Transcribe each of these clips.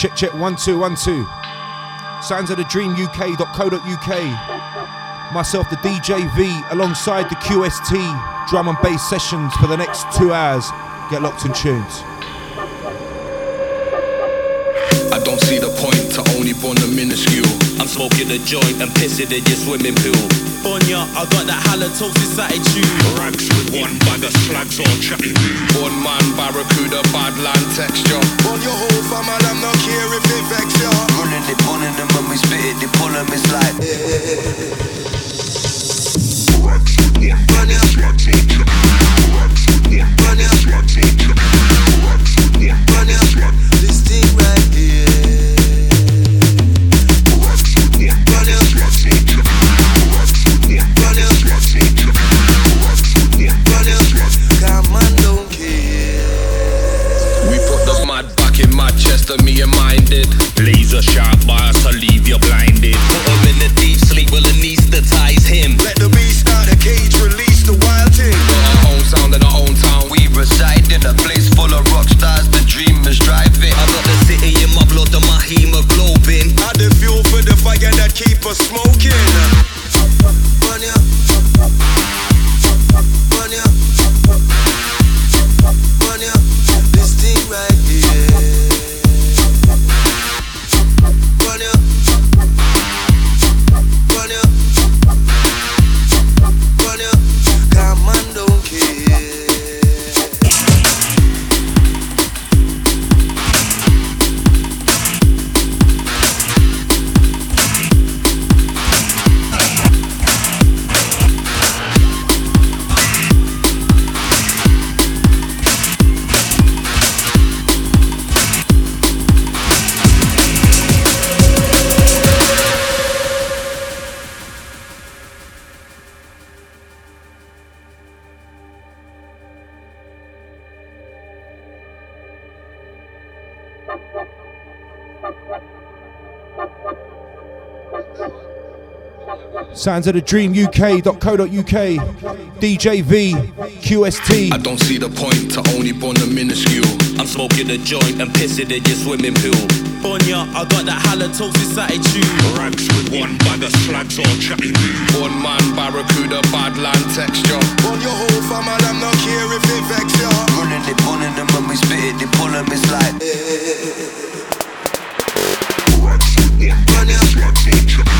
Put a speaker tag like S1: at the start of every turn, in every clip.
S1: Check, check, one, two, one, two. Sounds of the Dream UK.co.uk. Myself, the DJ V, alongside the QST drum and bass sessions for the next two hours. Get locked and tuned.
S2: I don't see the point to only born the minuscule.
S3: I'm smoking a joint and pissing in your swimming pool. Bonya, I got that halitosis attitude.
S2: Rags with one bag of slags all chatting. One man, barracuda, badland texture.
S4: On your whole fam, and I'm not care if it vex ya.
S5: Running it, pulling them when we spit it, they pull them, it's like.
S4: Rags one bag of slags all chatting. Rags one bag of slags all chatting. Rags one bag of slags.
S5: This thing right here.
S1: Sounds of the Dream UK.co.uk. DJ V, QST.
S2: I don't see the point to only born the minuscule.
S3: I'm smoking a joint and pissing in your swimming pool. Bonya, I got that halitosis attitude.
S2: Rags with one bag of slags all chatting. One man, barracuda, badland texture.
S4: On your whole fam, I'm not care if it vex ya.
S5: Running it, pulling them when we spit it, they pull them, it's like.
S4: Rags with one bag of slags all chatting.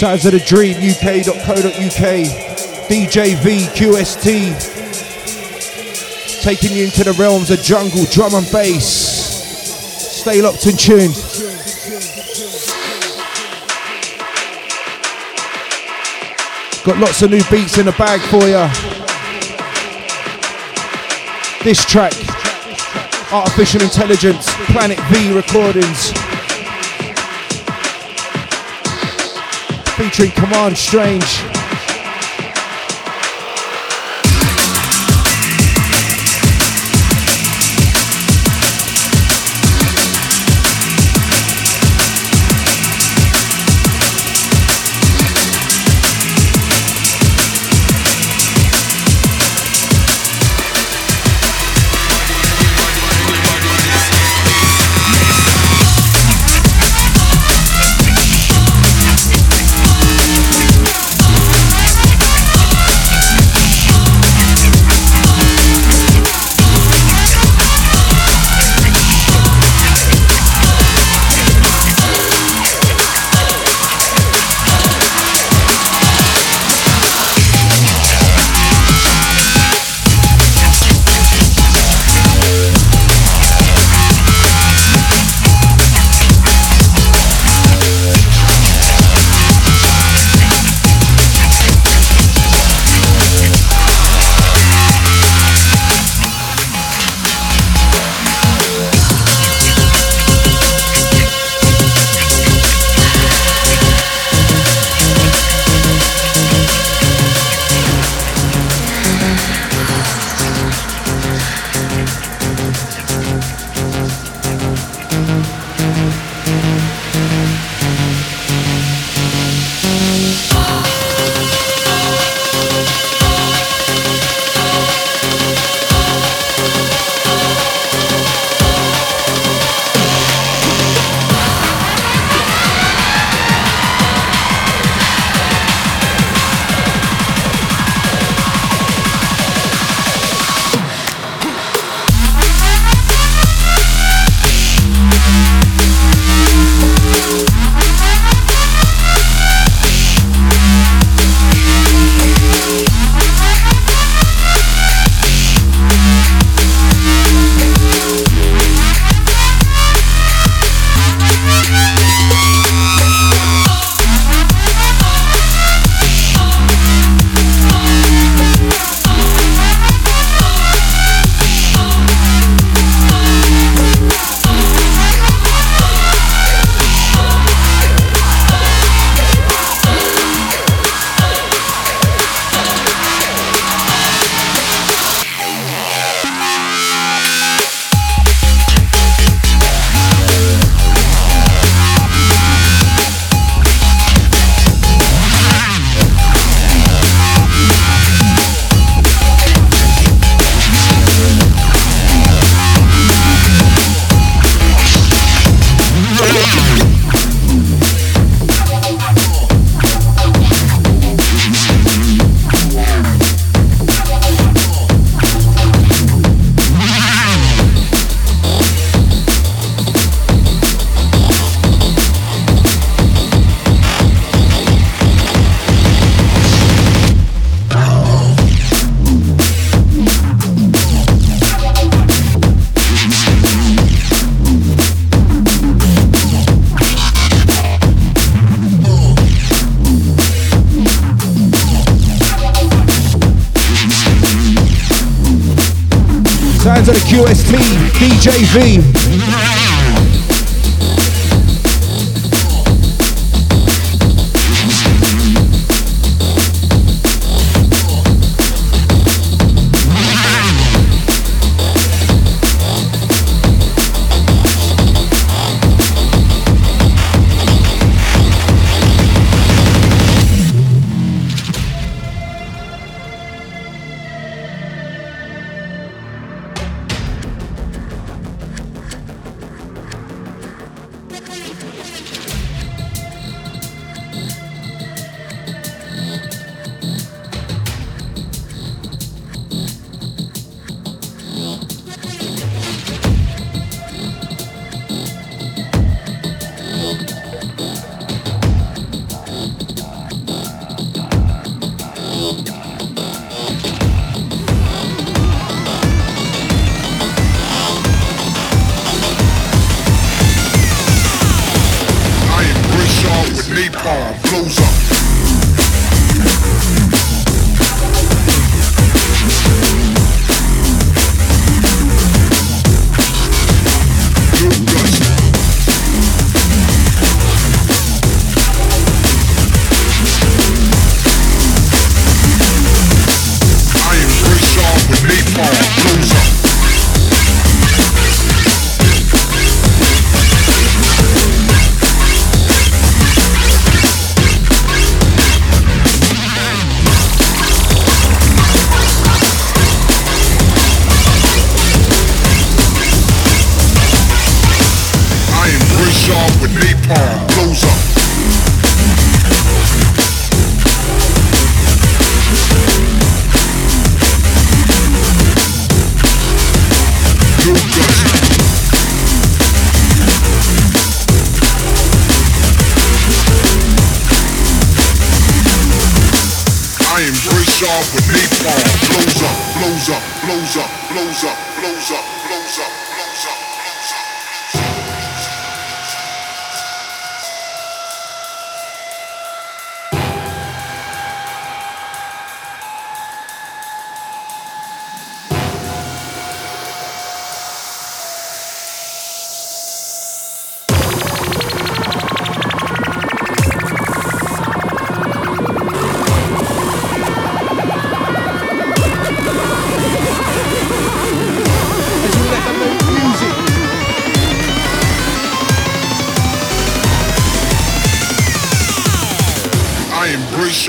S1: Sounds of the Dream, UK.co.uk, DJ V, QST, taking you into the realms of jungle, drum and bass. Stay locked and tuned. Got lots of new beats in the bag for you. This track, Artificial Intelligence, Planet V Recordings. Featuring Command Strange. QST, DJ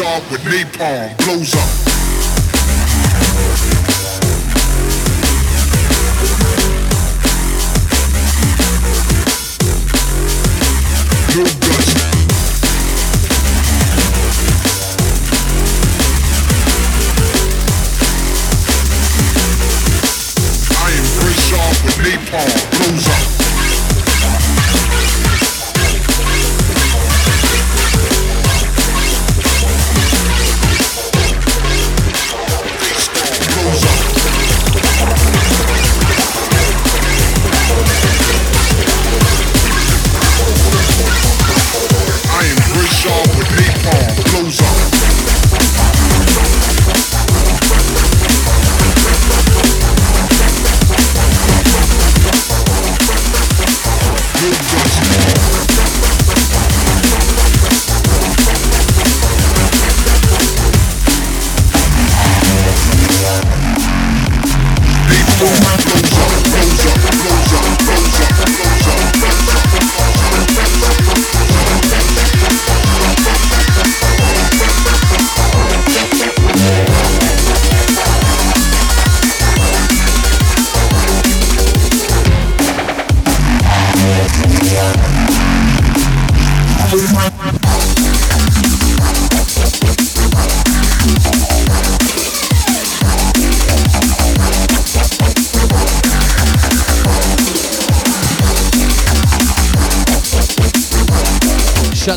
S4: shark with napalm blows up.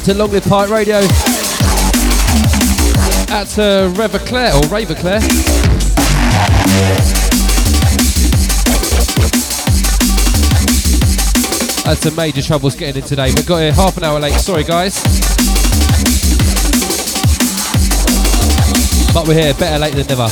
S6: to Long Live Radio at uh, Revaclair or Raverclair. That's some major troubles getting in today, but got here half an hour late. Sorry, guys. But we're here, better late than never.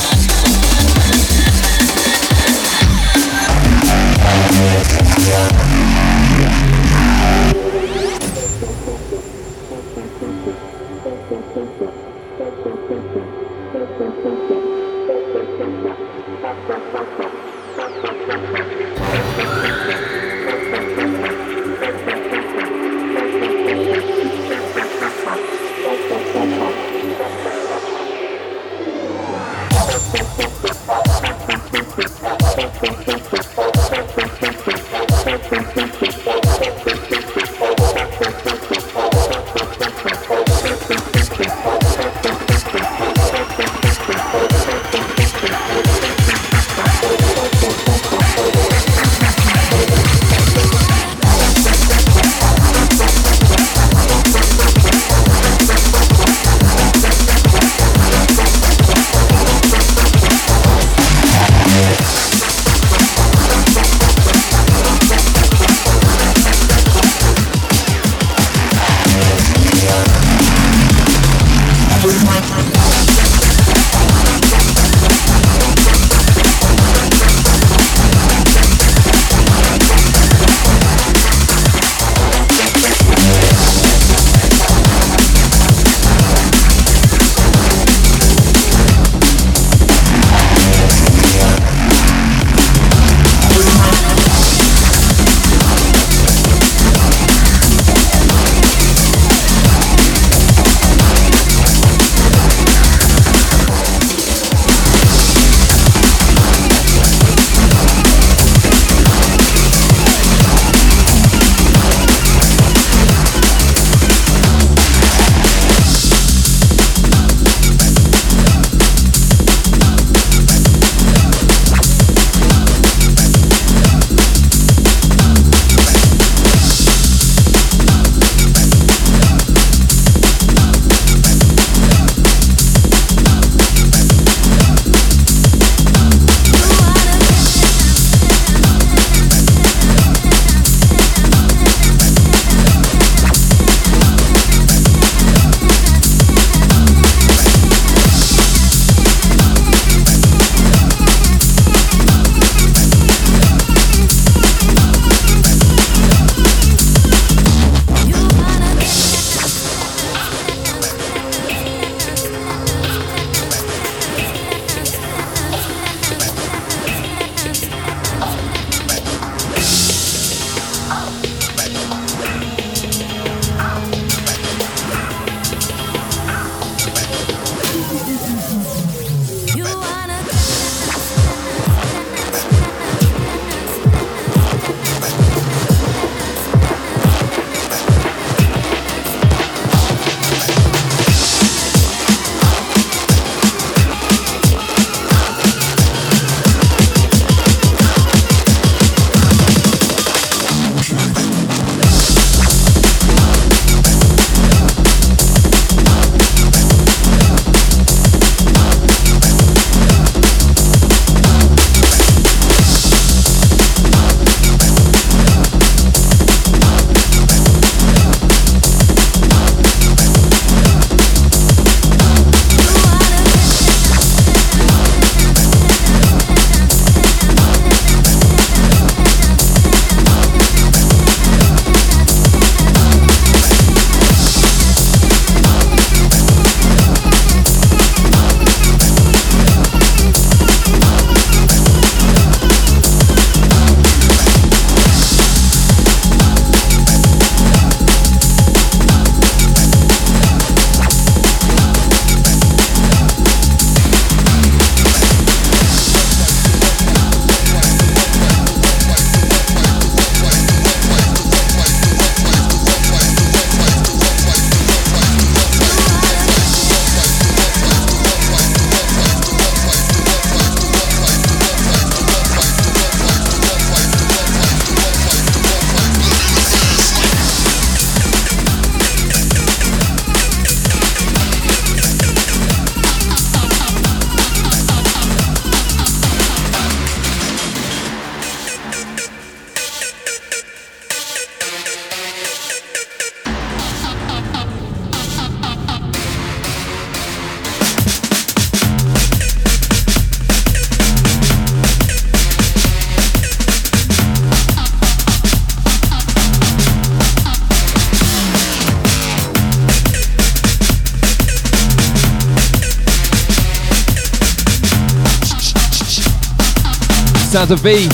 S6: Sounds of V.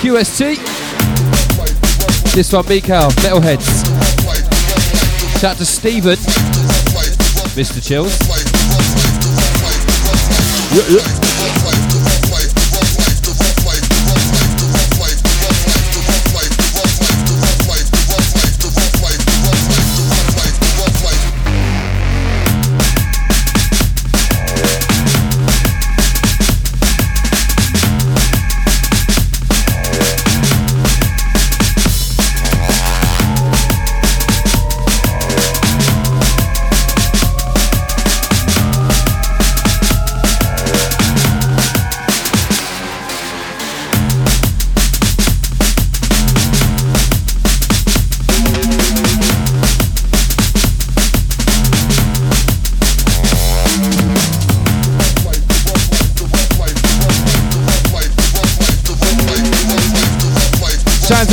S6: QST. This one, Mikal, Metalheadz. Shout out to Stephen. Mr. Chills. Yeah, yeah.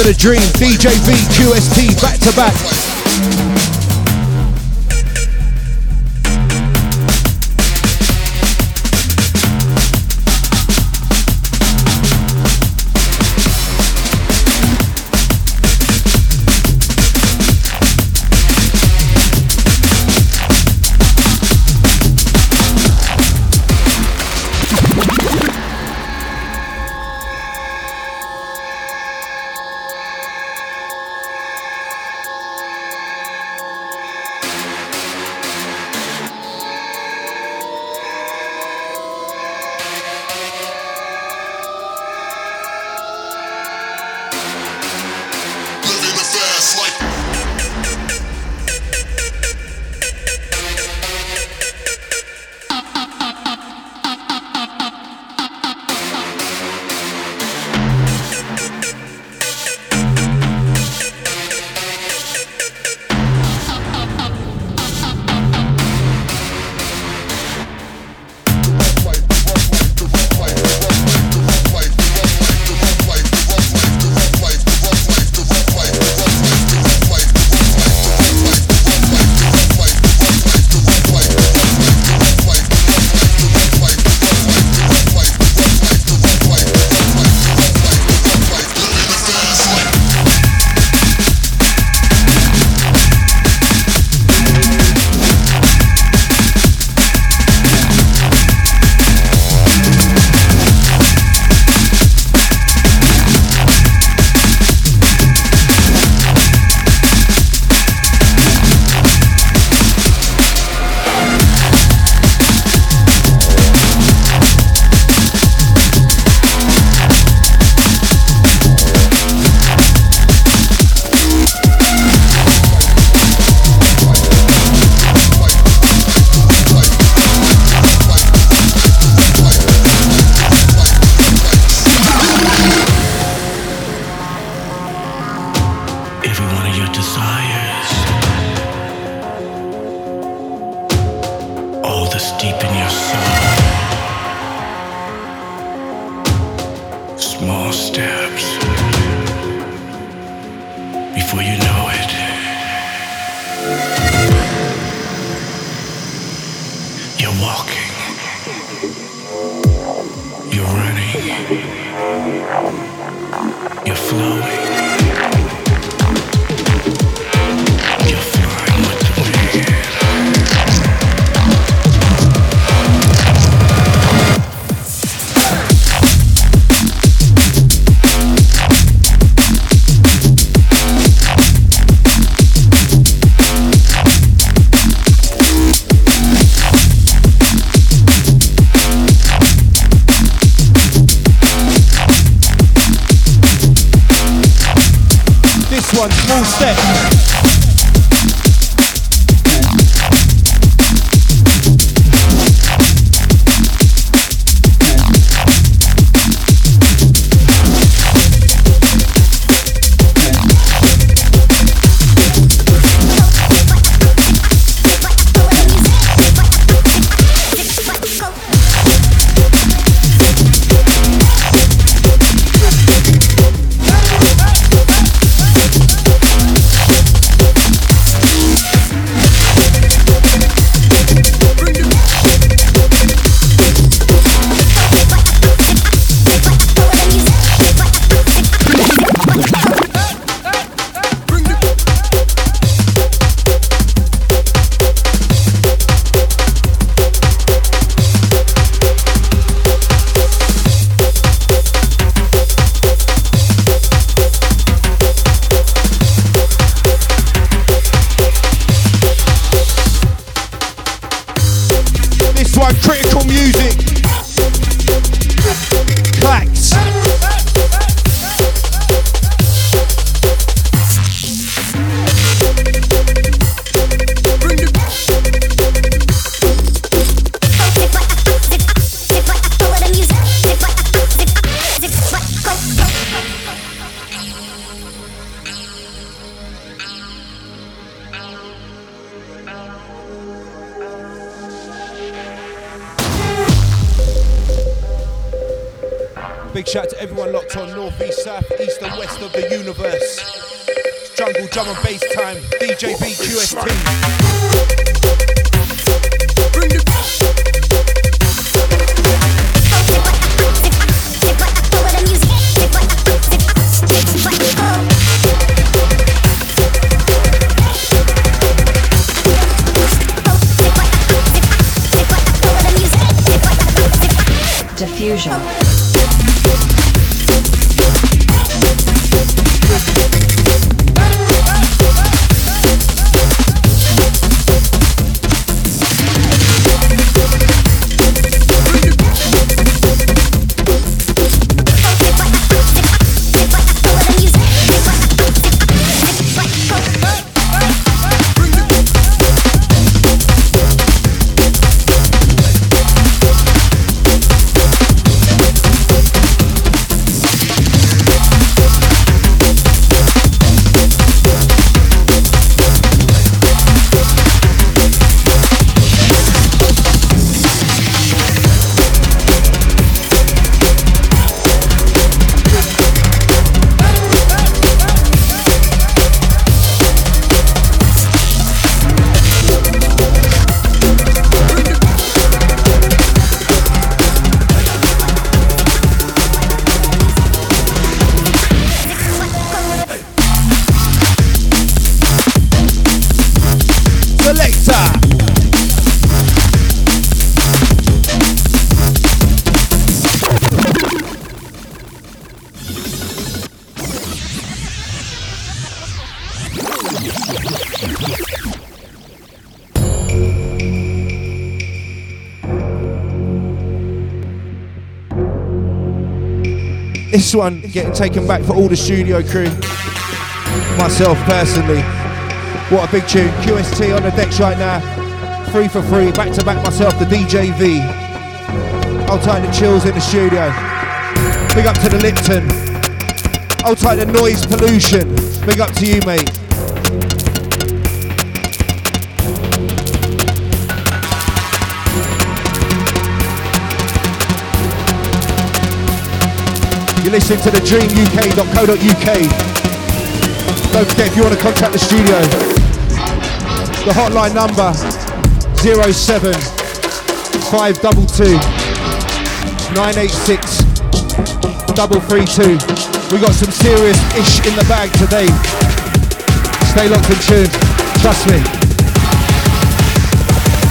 S7: Of the Dream, DJ V, QST, back to back.
S1: This one getting taken back for all the studio crew. Myself personally. What a big tune. QST on the decks right now. Free for free. Back to back myself, the DJ V. I'll tight the chills in the studio. Big up to the Lipton. I'll tight the noise pollution. Big up to you, mate. You're listening to the dreamuk.co.uk. Don't forget if you want to contact the studio, the hotline number 07 522 986 332. We got some serious ish in the bag today. Stay locked and tuned. Trust me.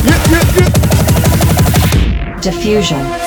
S1: Yep, yep, yep. Diffusion.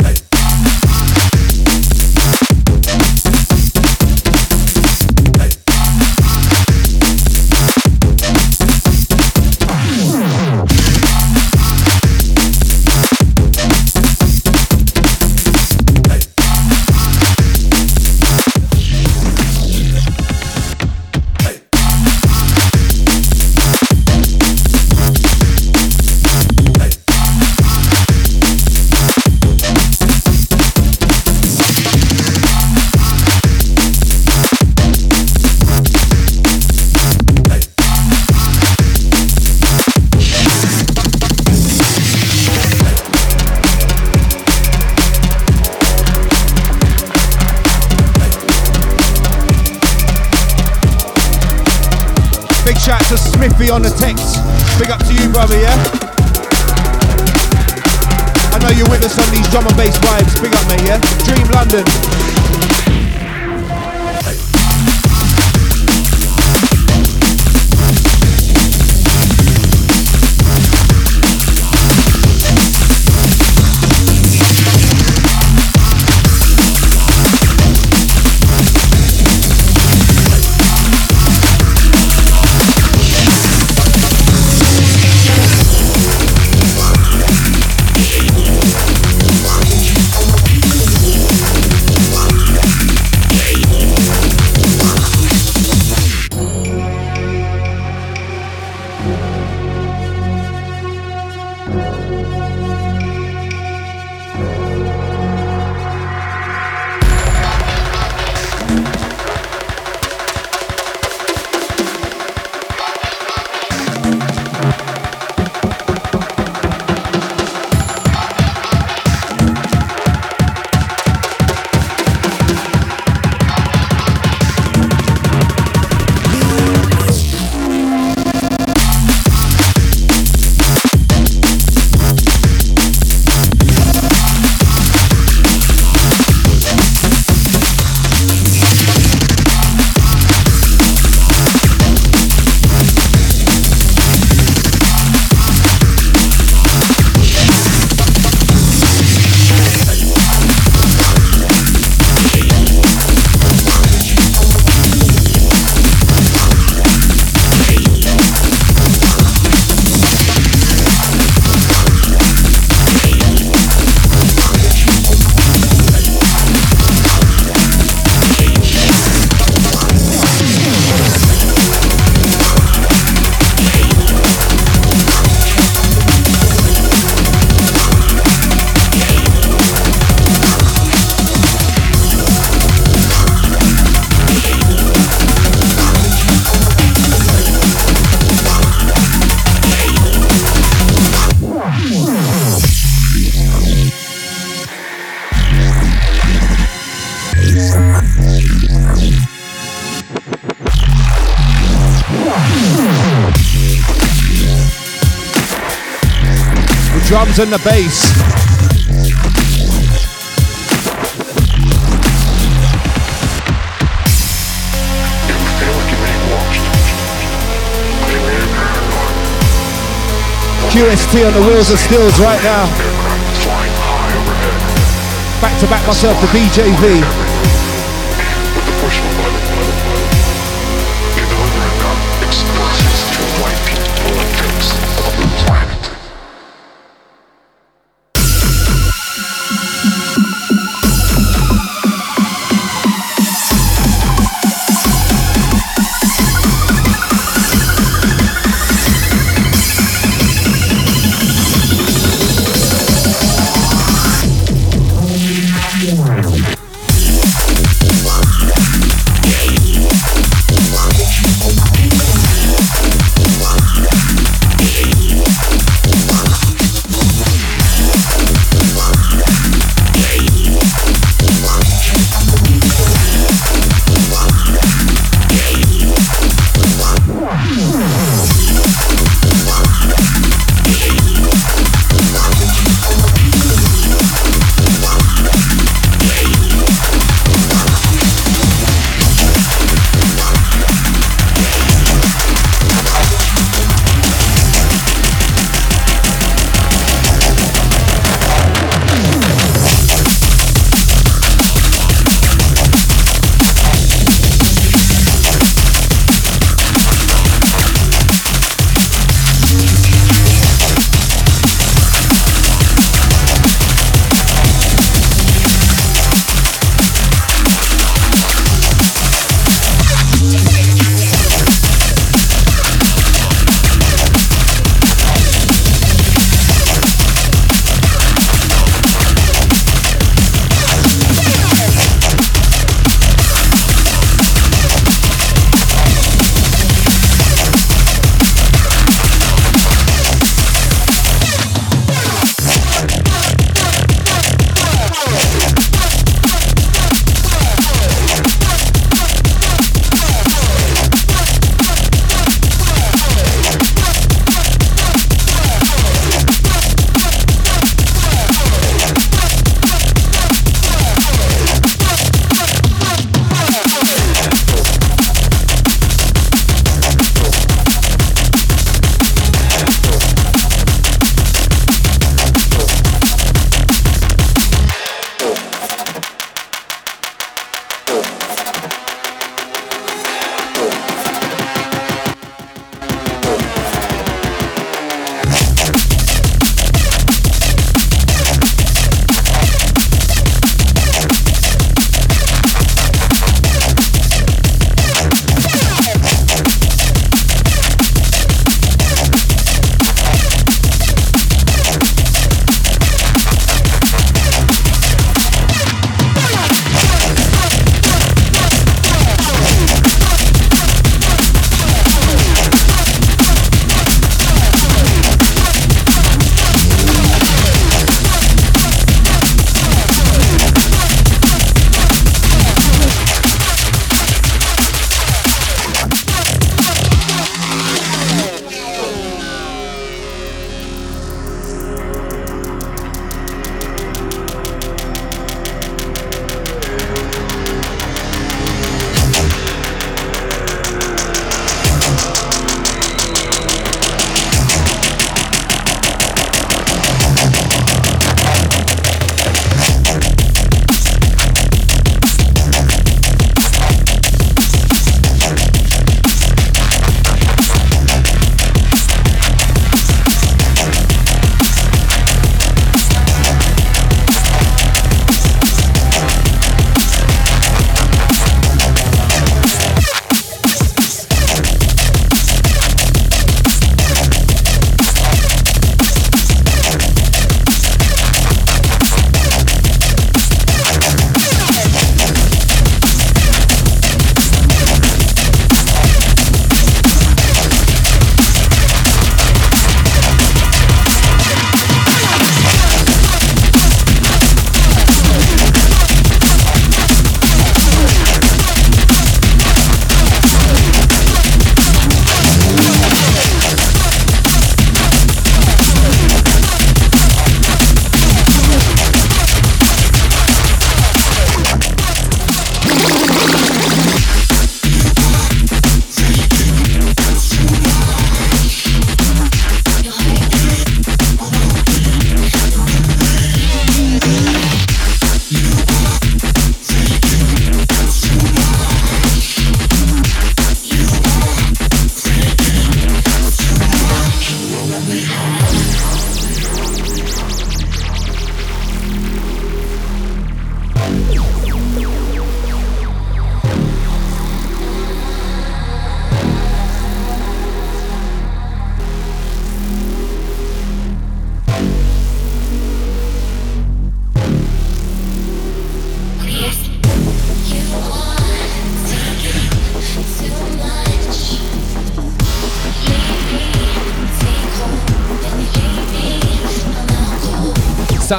S8: Smithy on the text. Big up to you, brother, yeah? I know you're with us on these drum and bass vibes. Big up, mate, yeah? Dream London.
S9: Drums and the bass. QST on the wheels of steels right now. Back to back myself, to DJ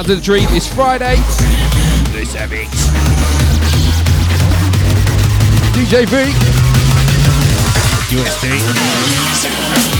S6: Sounds of the Dream is Friday. This DJ V.
S1: Sun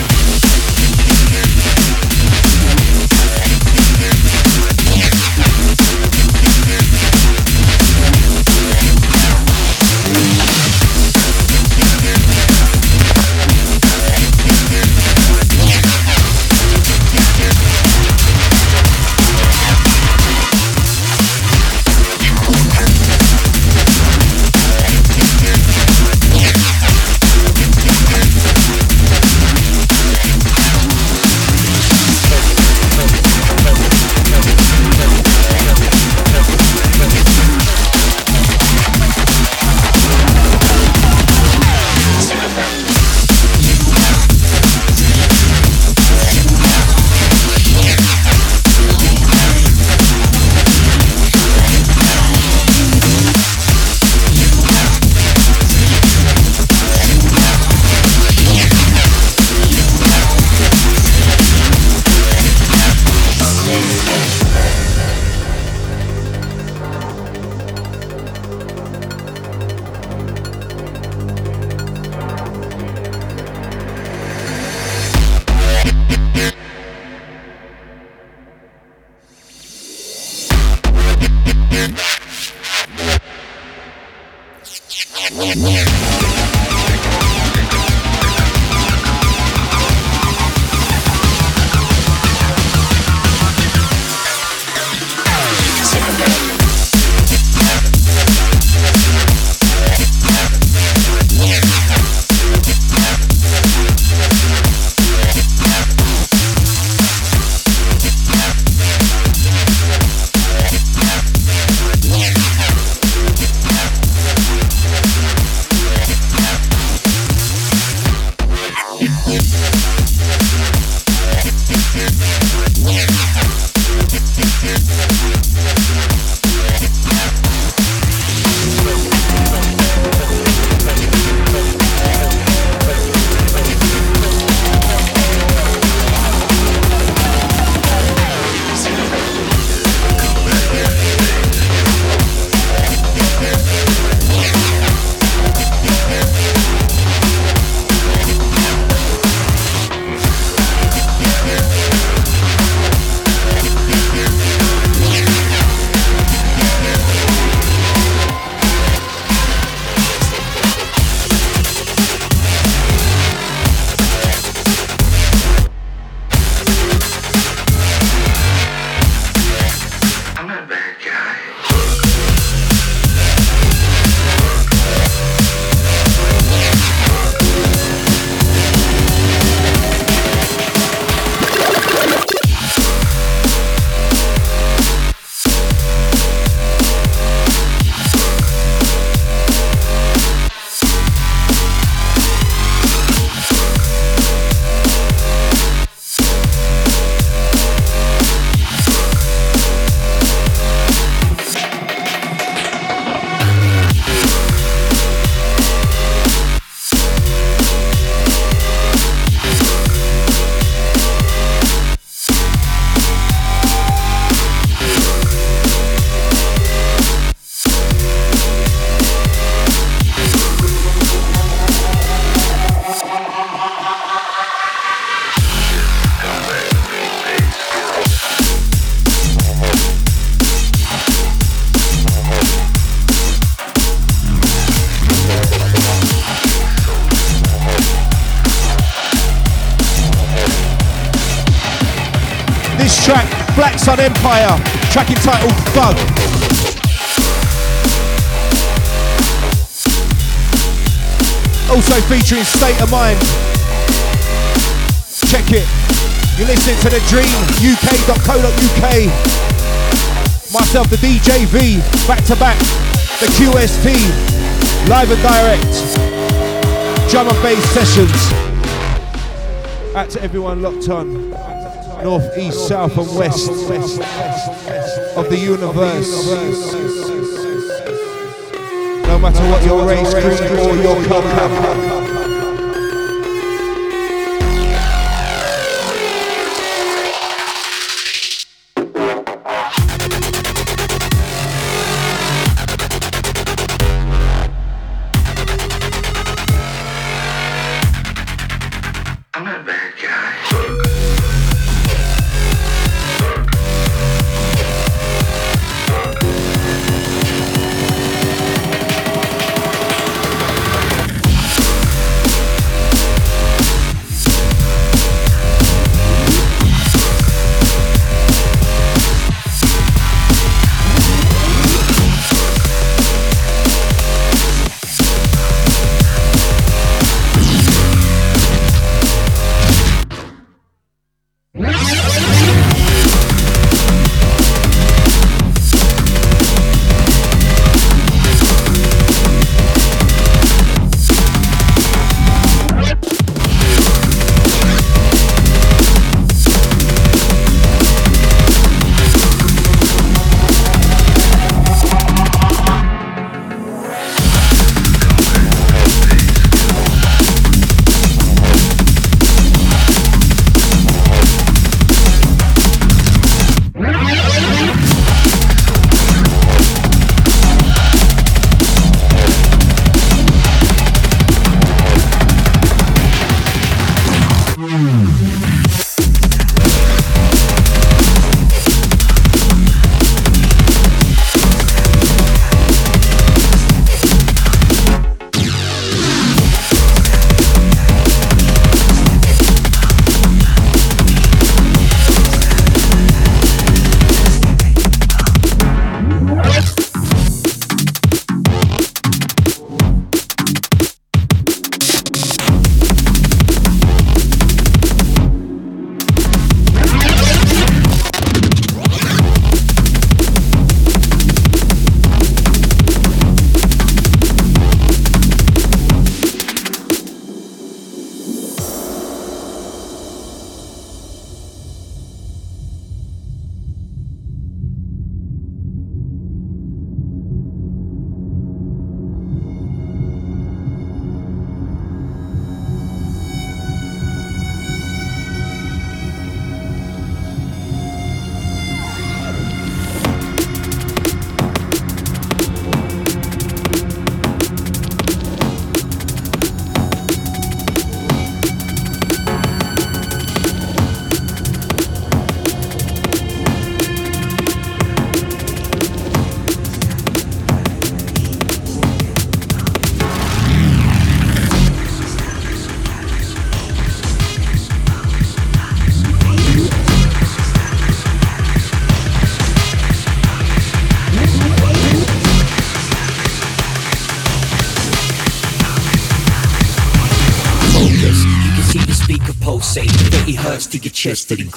S1: featuring State of Mind. Check it. You're listening to the Dream UK.co.uk. Myself, the DJ V, back to back. The QST, live and direct. Drum and bass sessions. Out to everyone locked on north, east, south, and west of the universe. No matter what your race, creed, or your color.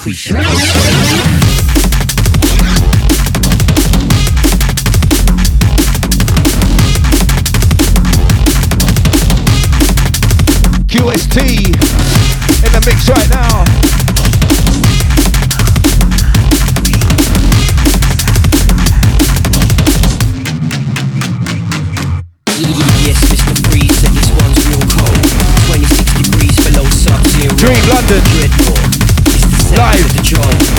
S10: QST in the mix right now.
S11: Yes, Mr. Freeze this one's real cold. degrees below zero.
S10: Dream London life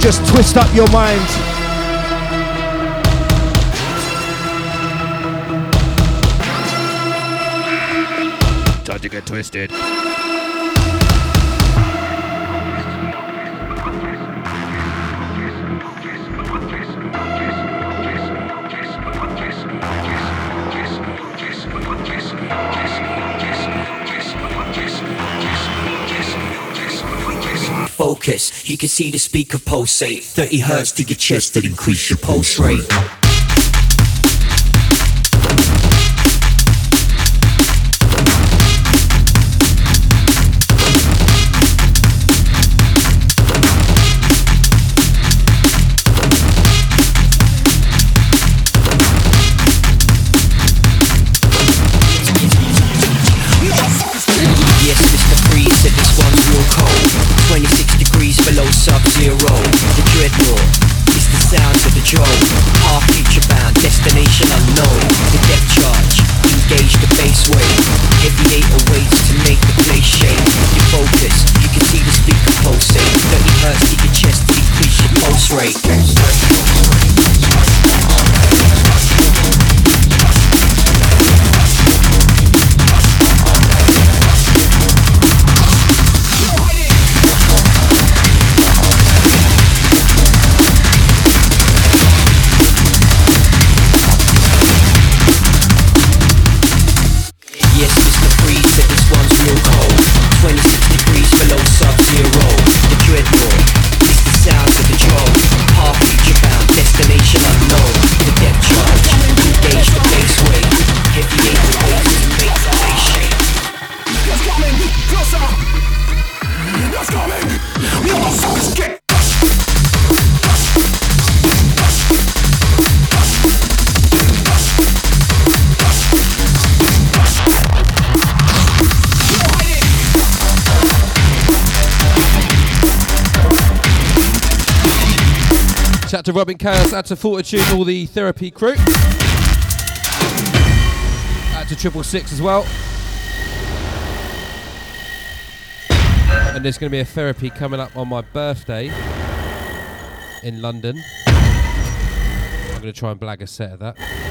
S10: just twist up your mind.
S12: Time to get twisted.
S11: Can see the speaker pulsate. 30 hertz to your chest that increase your pulse rate.
S6: out to
S13: Robin Chaos, out to Fortitude, all the therapy crew. Out to Triple Six as well. And there's going to be a therapy coming up on my birthday in London. I'm going to try and blag a set of that.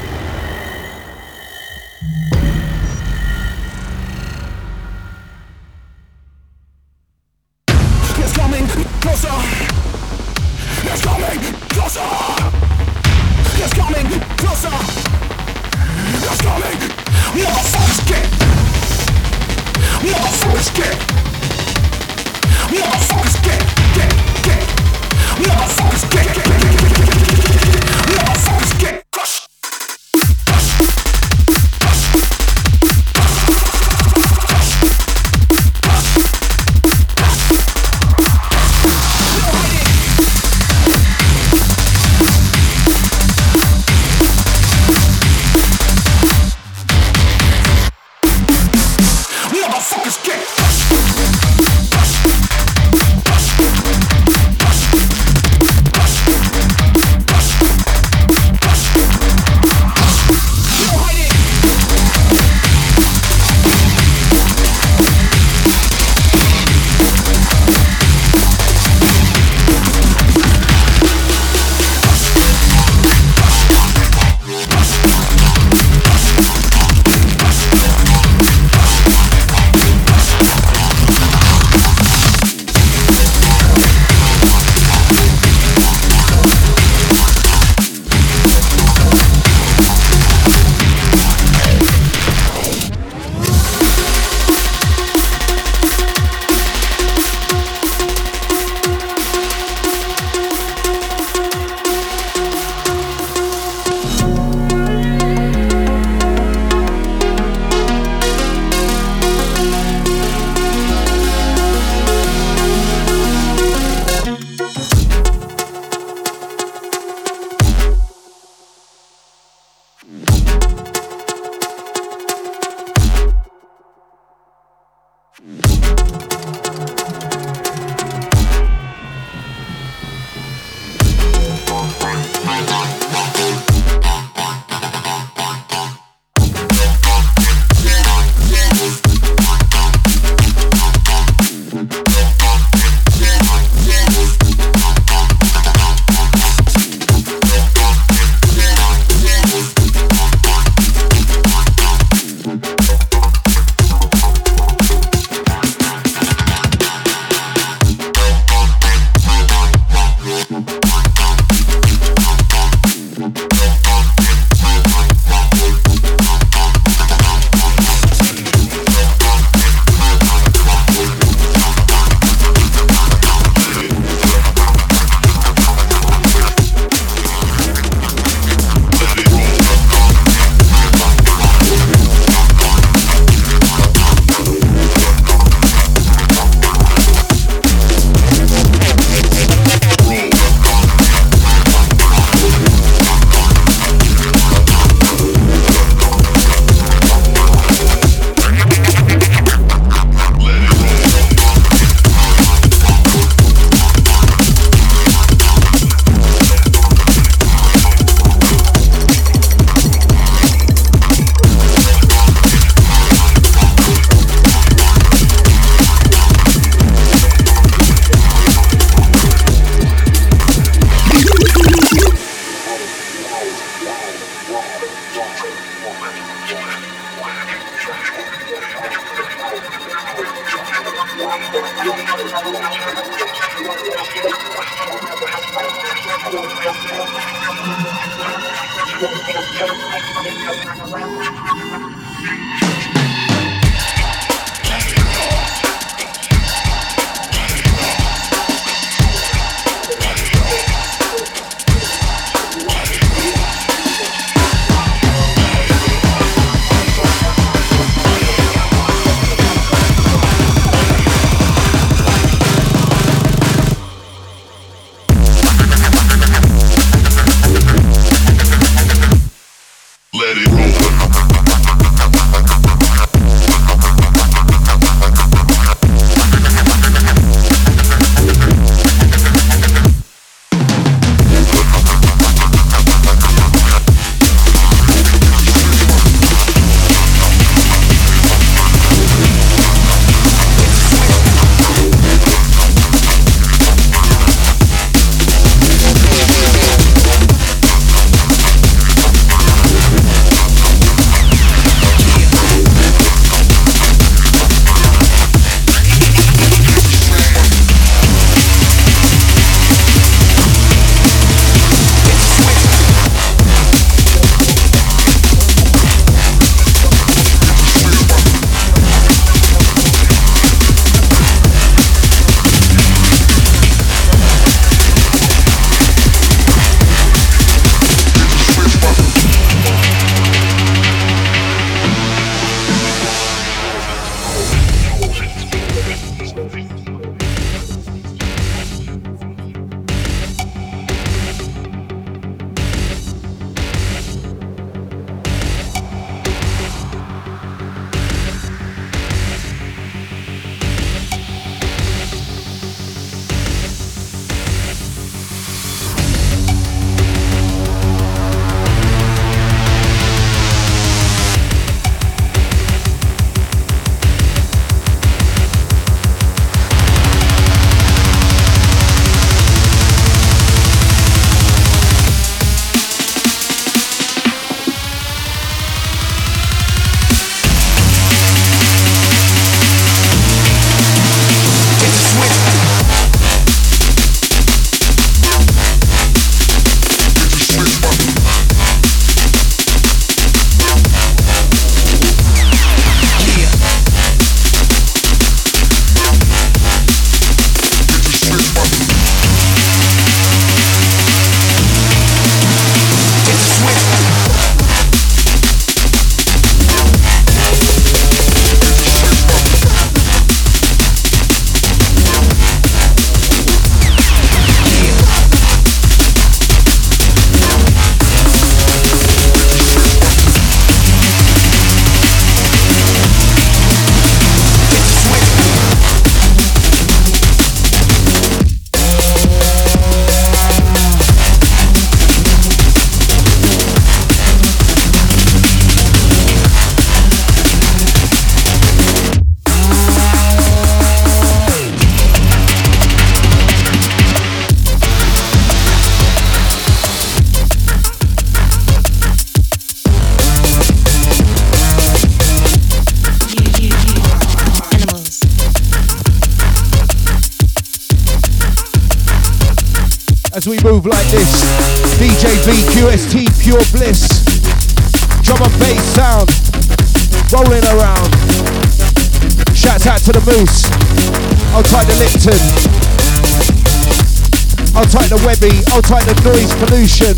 S1: Type the Noise Pollution.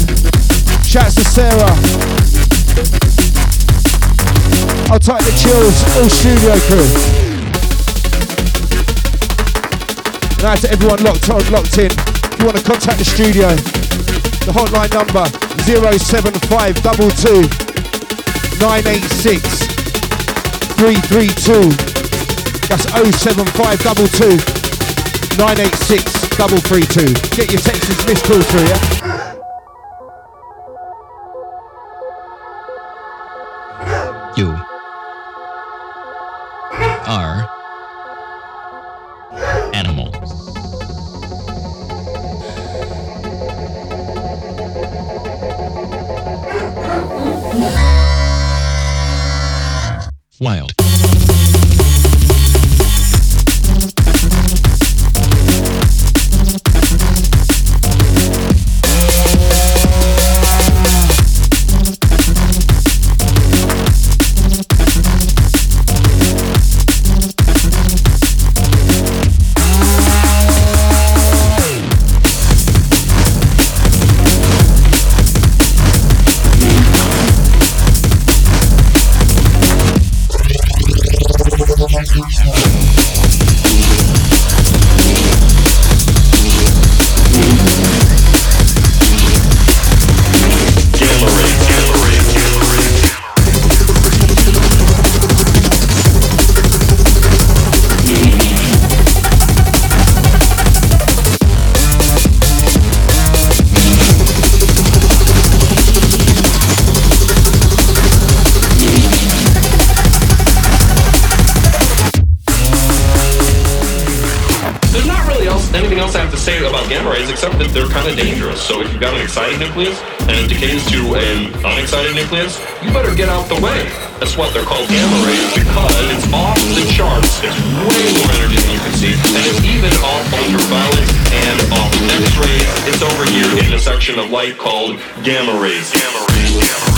S1: Shouts to Sarah. I'll type the Chills, all studio crew. Out to everyone locked on, locked in If you want to contact the studio, the hotline number 07522 986 332. That's 07522 986 double three two. Get your Texas and missed call through, yeah?
S14: you
S15: are animal. Wild. Excited nucleus and it decays to an unexcited nucleus, you better get out the way. That's what they're called gamma rays because it's off the charts. It's way more energy than you can see, and it's even off ultraviolet and off X-rays. It's over here in a section of light called gamma rays. Gamma rays. Gamma rays.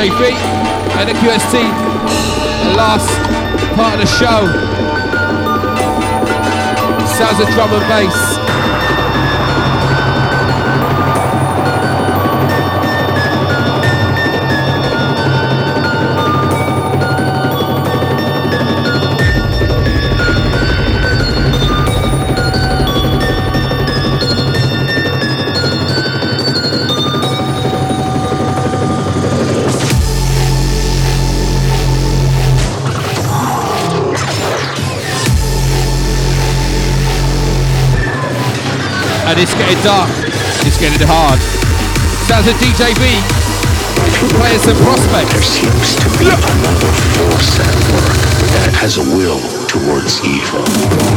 S6: J3 and the QST, the last part of the show. Sounds of drum and bass. And it's getting dark. It's getting hard. Sounds of DJ V playing some prospects.
S16: There seems to be another force at work that has a will towards evil.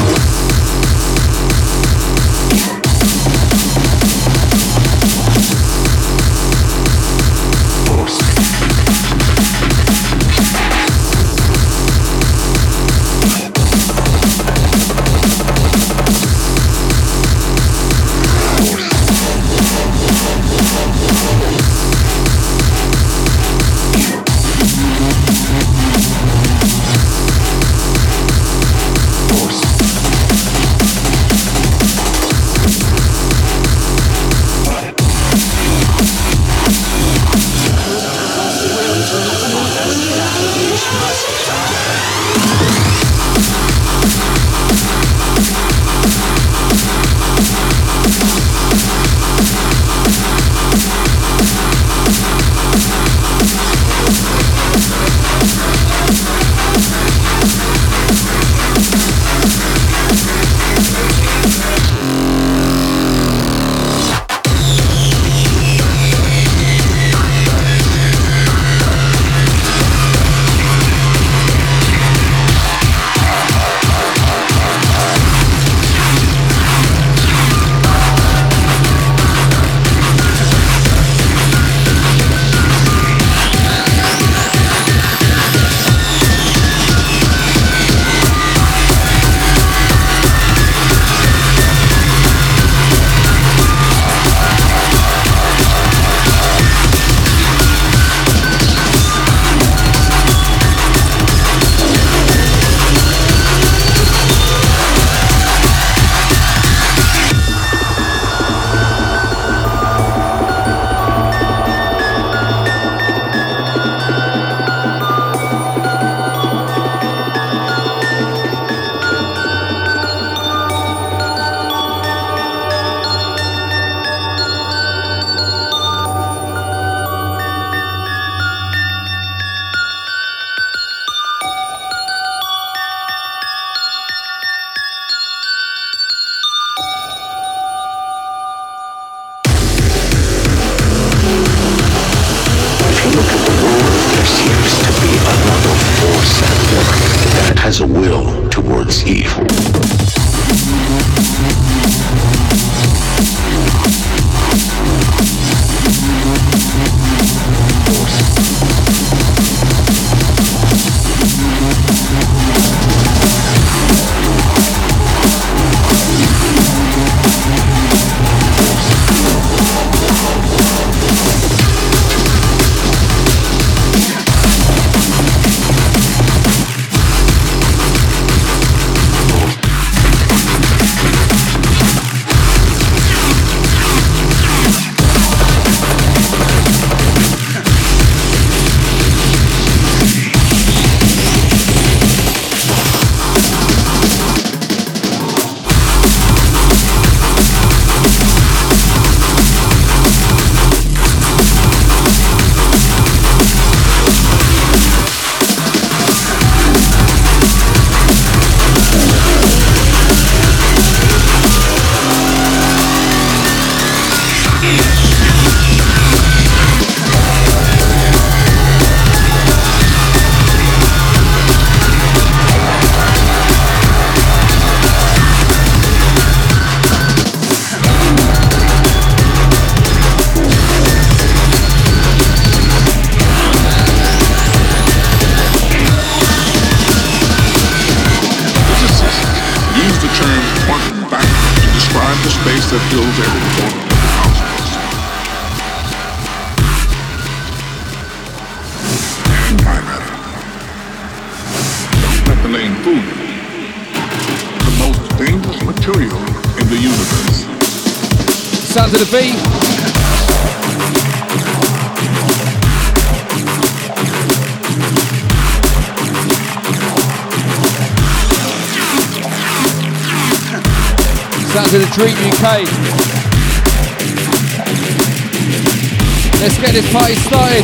S4: The
S6: Let's get this party started.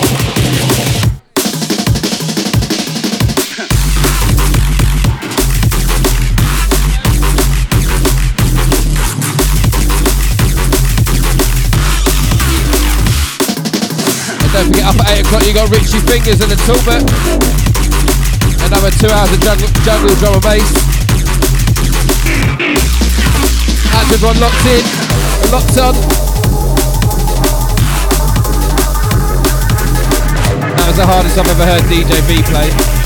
S6: Don't forget, up at 8 o'clock, you got Richie Fingers and the Talbot. Another two hours of jungle, jungle drum and bass. That's everyone locked in, locked on. That was the hardest I've ever heard DJ V play.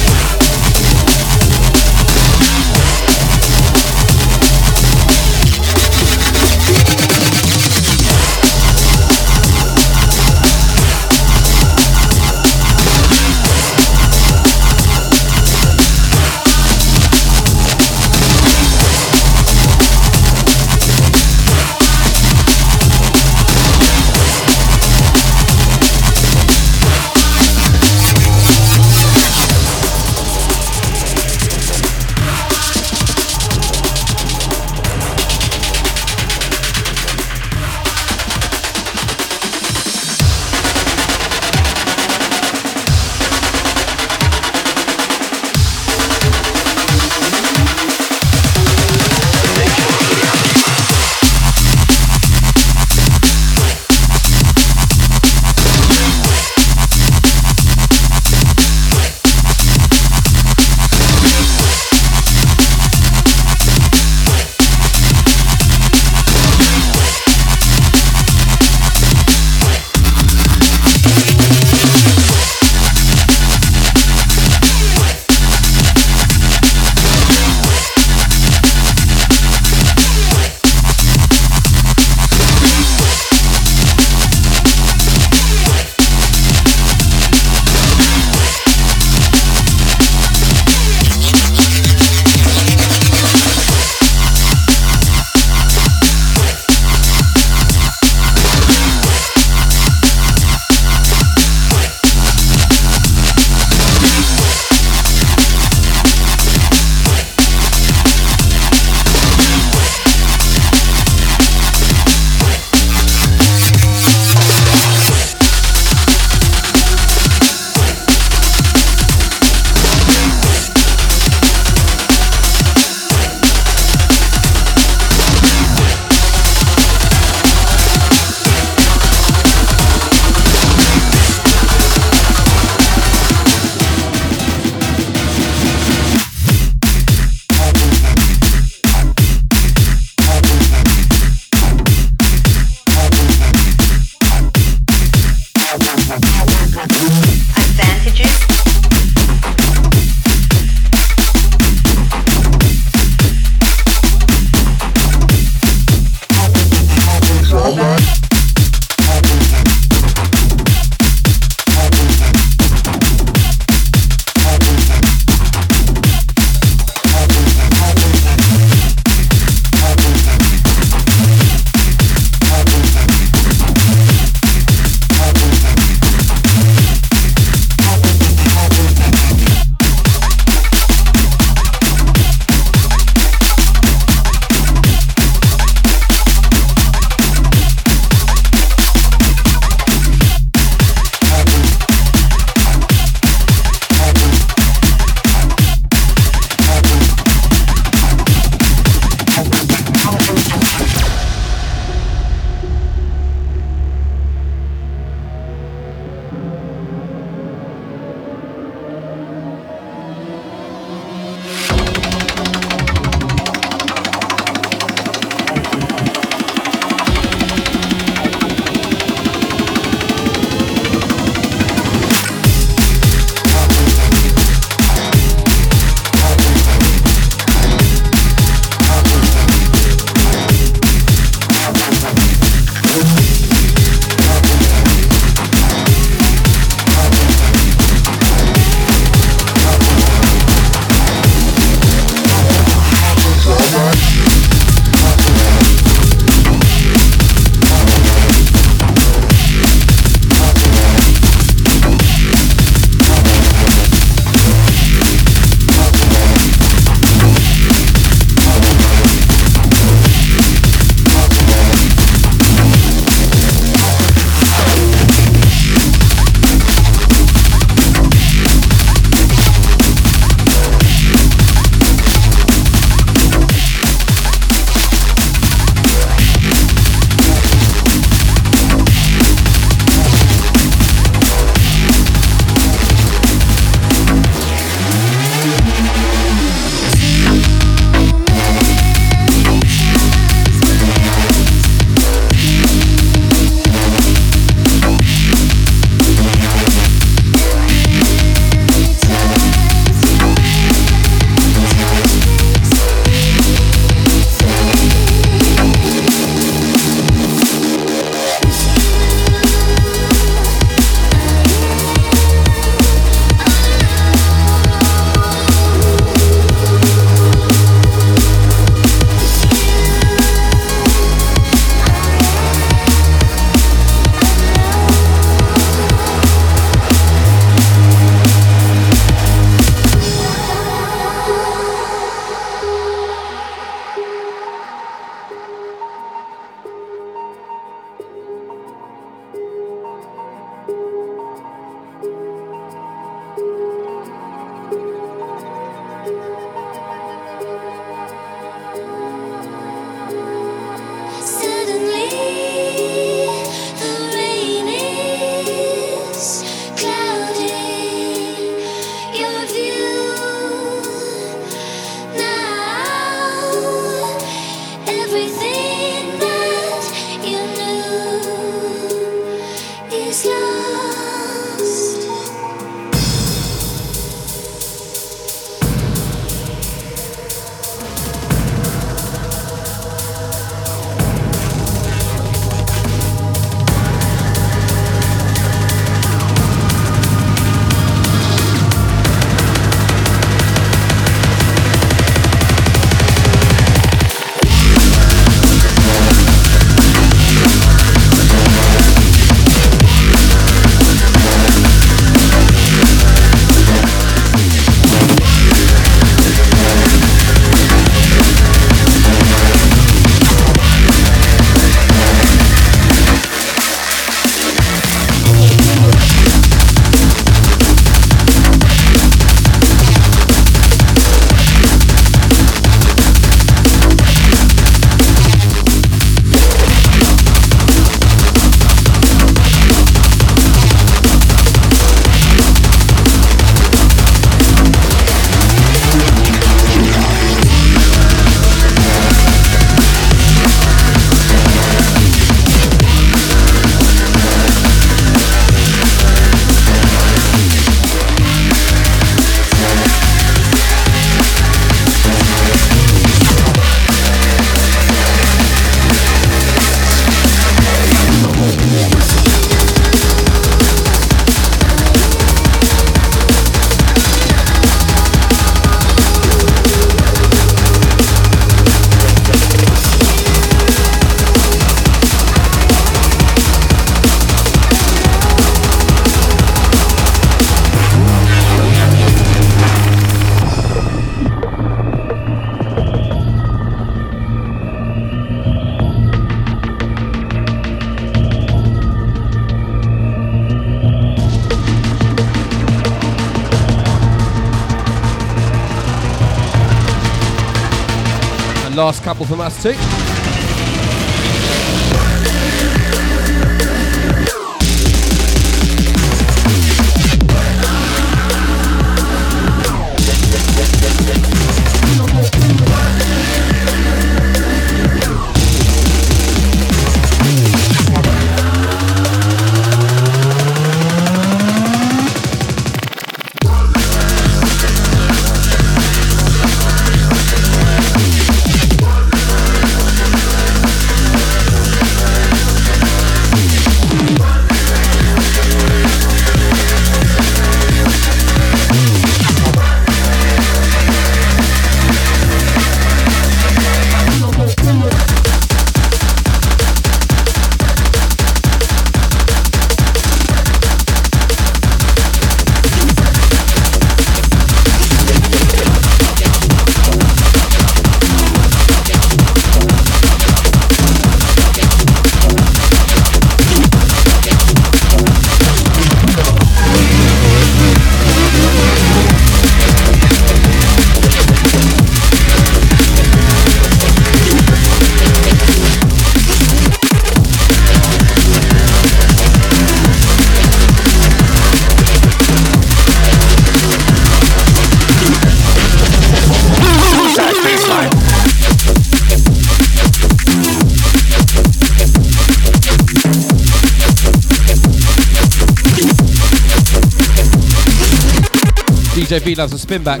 S6: JV loves a spin back.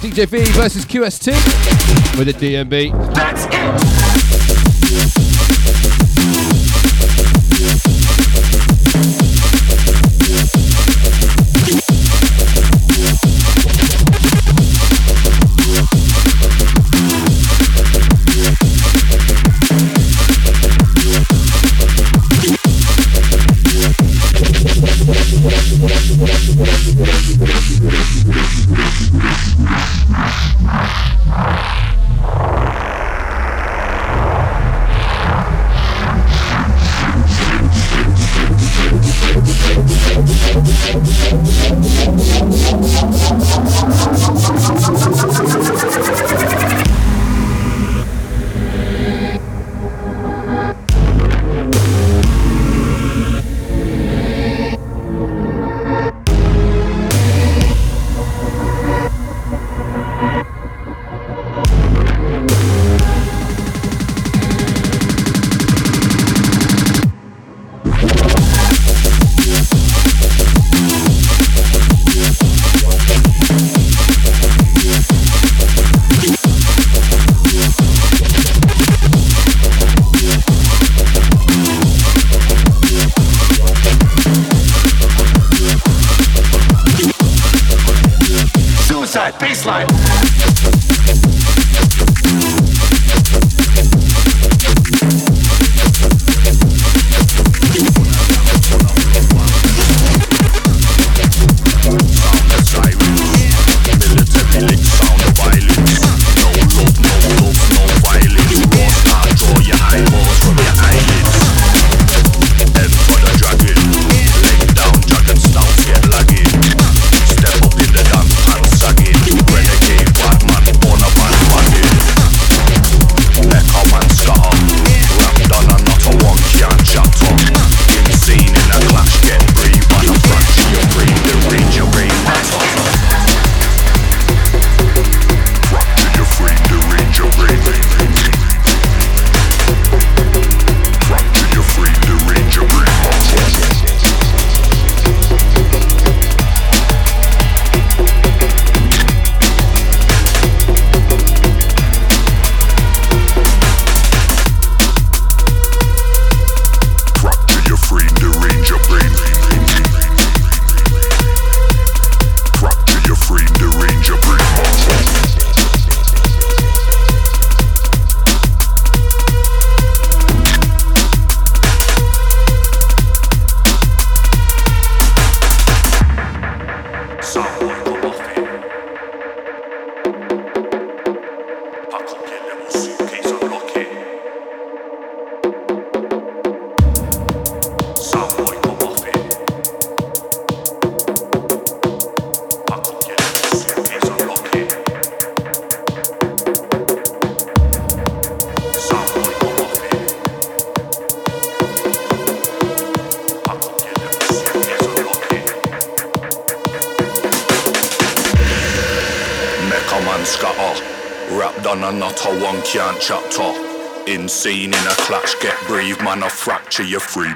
S6: DJ V versus QST with a DMB. That's
S17: seen in a clutch. Get brave, man, I'll fracture your free.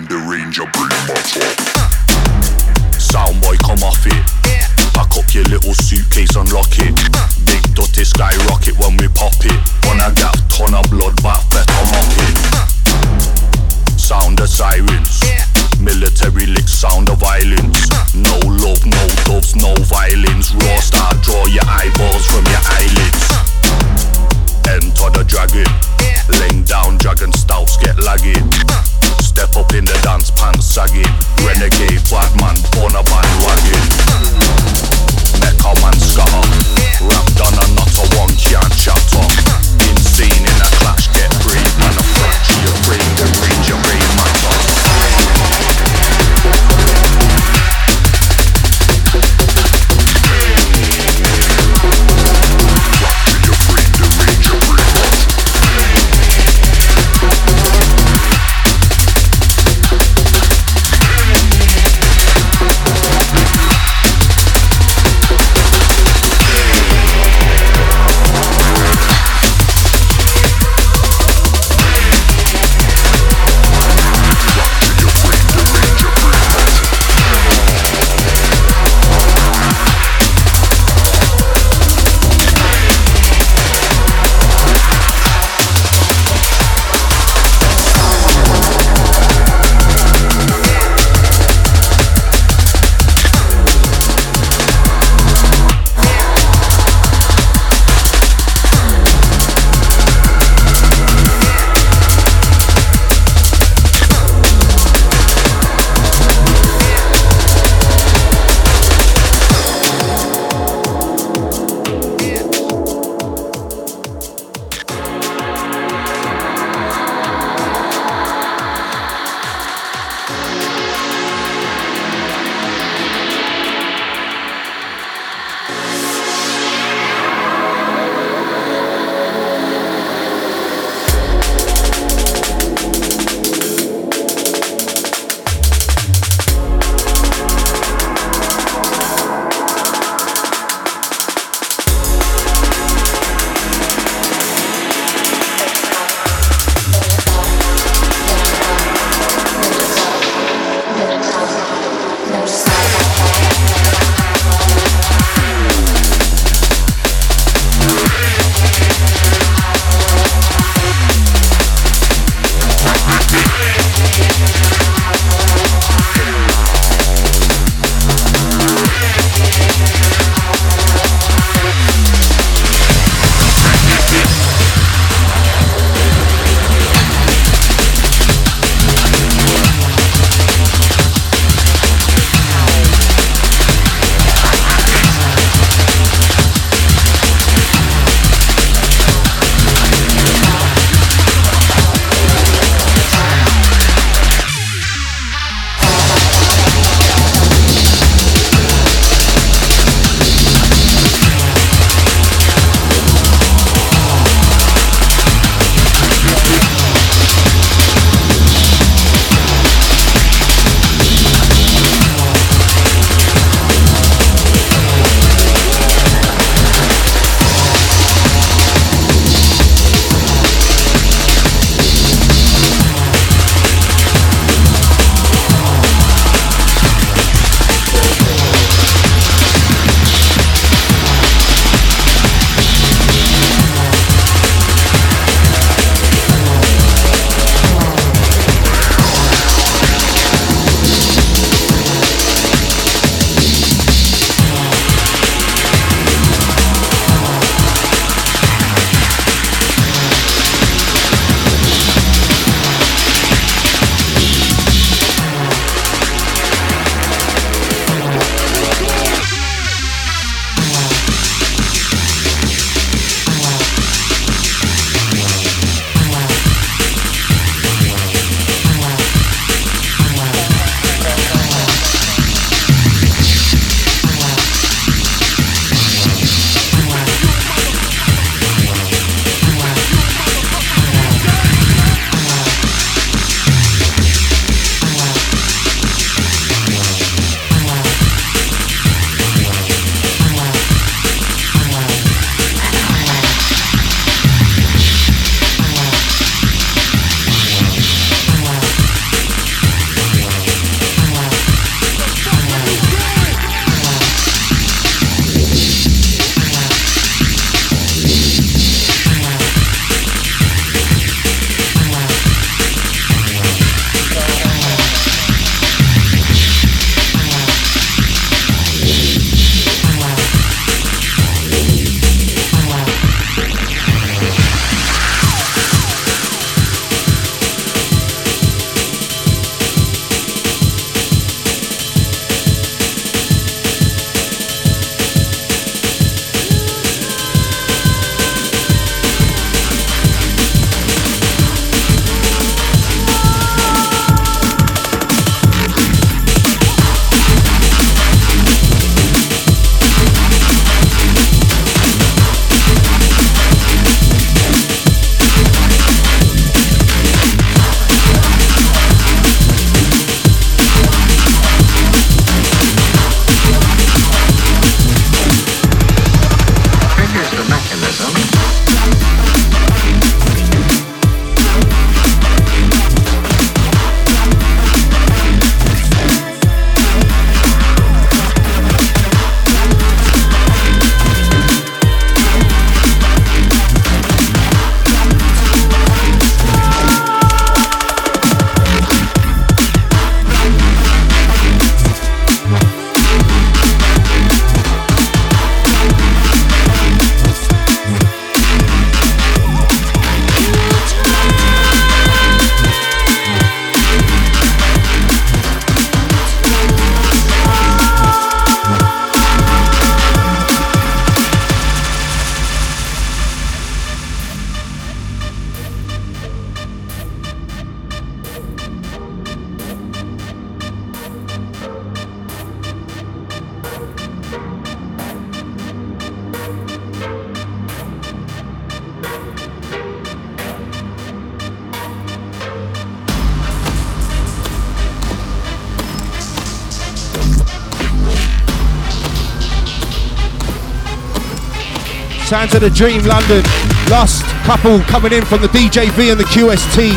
S1: Sounds of the Dream London. Last couple coming in from the DJV and the QST.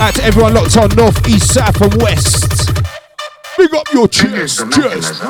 S1: Out to everyone locked on north, east, south, and west. Big up your chest, chest.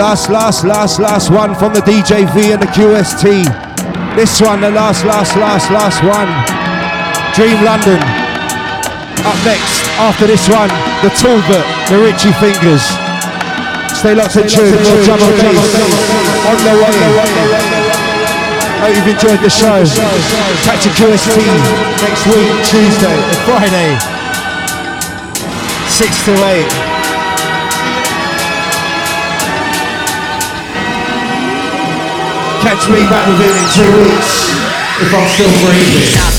S1: Last, last, last, last one from the DJV and the QST. This one, the last, last, last, last one. Dream London. Up next, after this one, the Talbot, the Richie Fingers. Stay locked and tuned, more drum and bass on the way. Hope you've enjoyed the show. Catch a QST next week, Tuesday and Friday, 6 to 8. Catch be back within in two weeks if I'm still breathing.